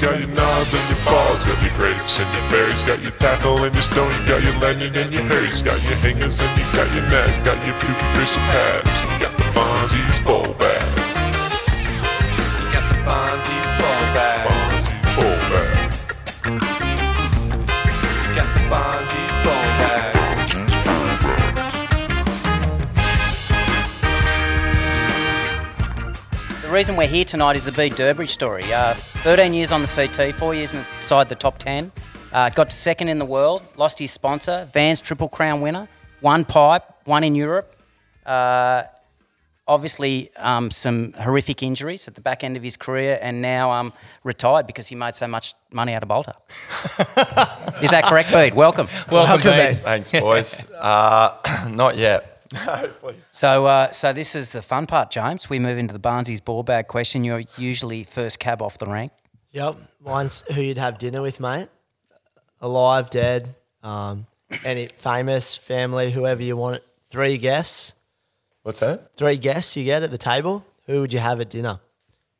Got your Nas and your balls, got your grapes and your berries, got your tackle and your stone, you got your Leonard and your Harry's, got your hangers and you got your nags, got your pubis pads, you got the Bonzies bowl bags. You got the Bonzies reason we're here tonight is the Bede Durbidge story. Uh, 13 years on the CT, four years inside the top 10. Uh, got to second in the world, lost his sponsor, Vans Triple Crown winner, one pipe, one in Europe. Uh, obviously, um, some horrific injuries at the back end of his career, and now um, retired because he made so much money out of Balter. is that correct, Bede? Welcome. Welcome, Welcome, mate. mate. Thanks, boys. Uh, not yet. So, uh, so this is the fun part, James. We move into the Barnsey's ball bag question. You're usually first cab off the rank. Yep. Mine's who you'd have dinner with, mate. Alive, dead, um, any famous, family, whoever you want. Three guests. What's that? Three guests you get at the table. Who would you have at dinner?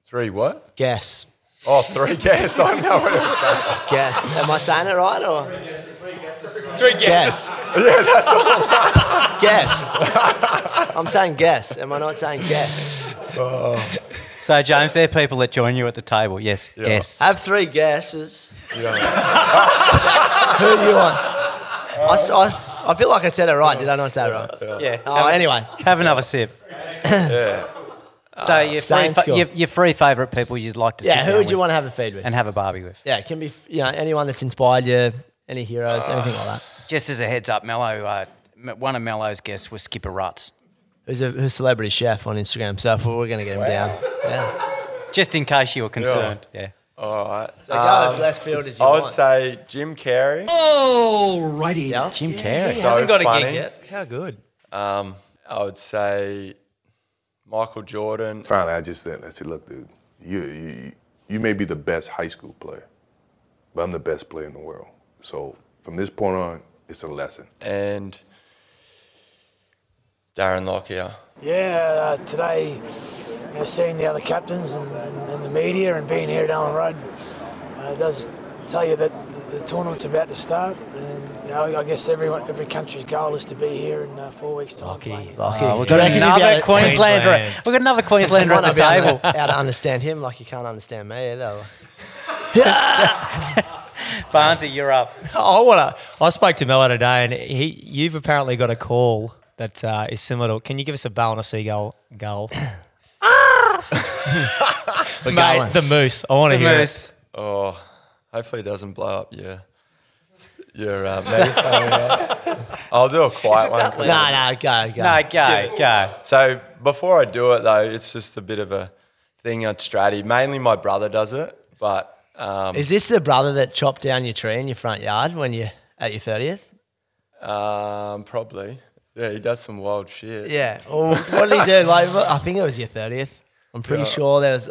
Three what? Guess. Oh, three guests. I don't know what it was saying. Guess. Am I saying it right or? Three Guess. Yeah, that's all. Guess. I'm saying guess. Am I not saying guess? So, James, there are people that join you at the table. Yes, guests. Have three guesses. Yeah. Who do you want? I feel like I said it right. Did I not say it right? yeah. Oh, anyway. Have another sip. yeah. So, your three, fa- your, your three favourite people you'd like to sit Yeah, who would you want to have a feed with? and have a barbie with? Yeah, it can be you know anyone that's inspired you, any heroes, anything like that. Just as a heads up, Mello, uh, m- one of Mello's guests was Skipper Ruts. Who's a, a celebrity chef on Instagram, so we're going to get him down. Yeah. Just in case you were concerned. Yeah. All right. So go as left field as you I would want. say Jim Carrey. Oh, righty. yeah. Jim Carrey. So hasn't got funny. a gig yet. How good? Um, I would say Michael Jordan. Finally, I just said, I said, look, dude, you, you, you may be the best high school player, but I'm the best player in the world. So from this point on, it's a lesson. and Darren Lockyer. Yeah, uh, today, you know, seeing the other captains and, and, and the media and being here at Allen Road uh, does tell you that the, the tournament's about to start. And you know, I guess everyone, every country's goal is to be here in uh, four weeks' time. Lucky. playing. Lucky. Oh, we've got you reckon you'd be another Queenslander. Queensland. We've got another Queenslander might at the not be able table. How to understand him like you can't understand me either. Barnsey, you're up. I want to. I spoke to Mello today, and he, you've apparently got a call that uh, is similar to. Can you give us a bow on a seagull? Gull. We're Mate, going. the moose. I want to hear Moose. Oh, hopefully it doesn't blow up your your uh, megaphone. yeah. I'll do a quiet one. No, no, go, go. No, go, go. So before I do it though, it's just a bit of a thing on Straddie. Mainly my brother does it, but um, Is this the brother that chopped down your tree in your front yard when you at your thirtieth? um, probably yeah, he does some wild shit. Yeah. Well, what did he do? Like, I think it was your thirtieth. I'm pretty Yeah. sure there was.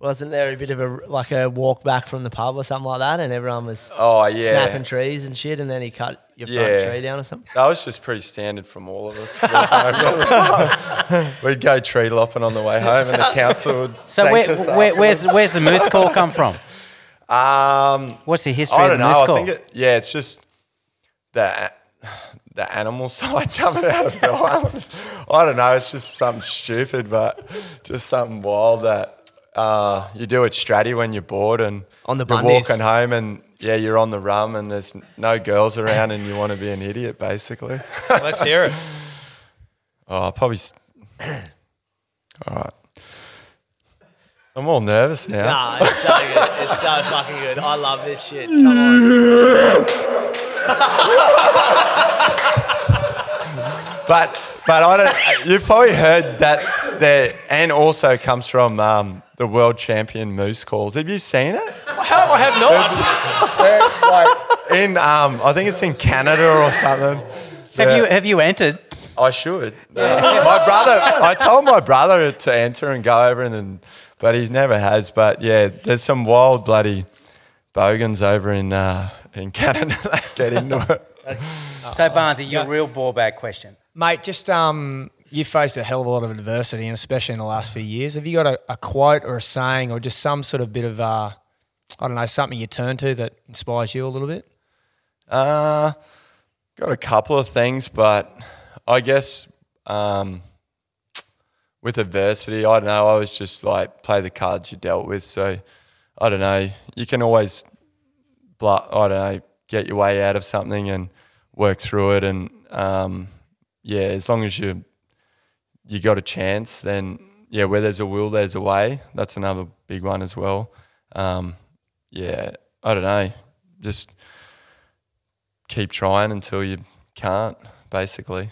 Wasn't there a bit of a like a walk back from the pub or something like that, and everyone was Oh yeah. snapping trees and shit, and then he cut your front tree down or something. That was just pretty standard from all of us. We'd go tree lopping on the way home, and the council would. So thank where, us where, where's where's the moose call come from? Um, What's the history I of don't the know. moose I call? think it, yeah, it's just the the animal side coming out of the islands. I don't know. It's just something stupid, but just something wild that uh, you do at Straddie when you're bored and On the you're Bundies. walking home and yeah, you're on the rum and there's no girls around and you want to be an idiot basically. Let's hear it. Oh, I'll probably. s- all right. I'm all nervous now. Nah, it's so good. It's so fucking good. I love this shit. Come on. But but I don't. You've probably heard that there, and also comes from um, the world champion moose calls. Have you seen it? How? I have not. Where it's like in um, I think it's in Canada or something. have Yeah. you have you entered? I should. my brother. I told my brother to enter and go over, and then, but he never has. But yeah, there's some wild bloody bogans over in uh, in Canada that get into it. So Barnsey, your real ball bag question. Mate, just um, you faced a hell of a lot of adversity, and especially in the last few years. Have you got a, a quote or a saying, or just some sort of bit of uh, I don't know, something you turn to that inspires you a little bit? Uh, got a couple of things, but I guess um, with adversity, I don't know. I was just like play the cards you dealt with. So I don't know. You can always, blu- I don't know, get your way out of something and work through it. And um, yeah, as long as you you got a chance, then yeah, where there's a will, there's a way. That's another big one as well. Um, yeah, I don't know. Just keep trying until you can't, basically.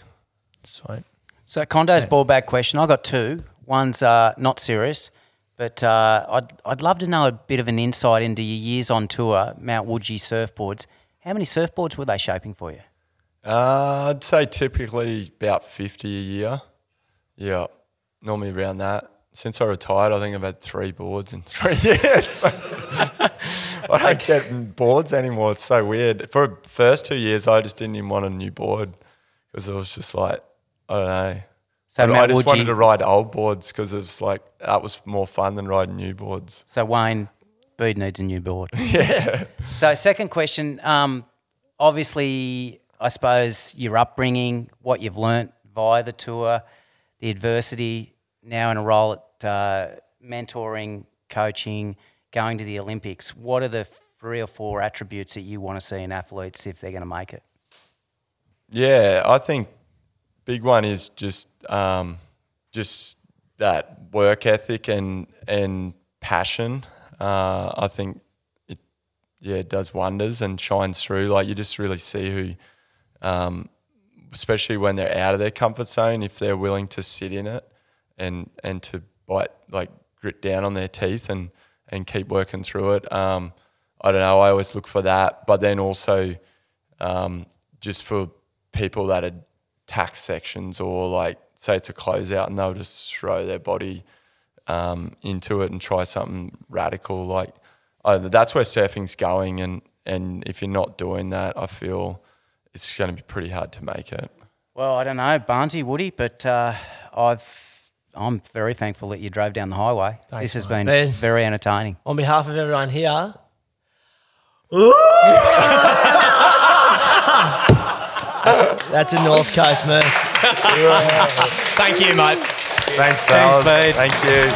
Sweet. So Condo's ball bag question. I got two. One's uh, not serious, but uh, I'd I'd love to know a bit of an insight into your years on tour, Mount Woodgee surfboards. How many surfboards were they shaping for you? Uh, I'd say typically about 50 a year. Yeah, normally around that. Since I retired, I think I've had three boards in three years. I don't get boards anymore. It's so weird. For the first two years, I just didn't even want a new board because it was just like, I don't know. So I, I just wanted to ride old boards because it was like, that was more fun than riding new boards. So Wayne Bede needs a new board. yeah. So second question. Um, obviously, I suppose your upbringing, what you've learnt via the tour, the adversity, now in a role at uh, mentoring, coaching, going to the Olympics. What are the three or four attributes that you want to see in athletes if they're going to make it? Yeah, I think big one is just um, just that work ethic and and passion. Uh, I think it yeah it does wonders and shines through. Like you just really see who, um, especially when they're out of their comfort zone, if they're willing to sit in it and and to bite like grit down on their teeth and and keep working through it. Um, I don't know. I always look for that, but then also um, just for people that are tax sections or like say it's a closeout and they'll just throw their body um, into it and try something radical. Like uh, that's where surfing's going, and and if you're not doing that, I feel it's going to be pretty hard to make it. Well, I don't know, Barnsey, Woody, but uh, I've I'm very thankful that you drove down the highway. this has been Man. very entertaining. On behalf of everyone here, that's, that's a North Coast Merce. Thank you, mate. Thanks, Thanks, fellas. mate. Thank you.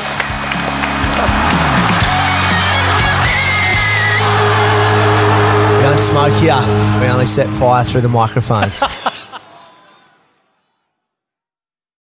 Smoke here. We only set fire through the microphones.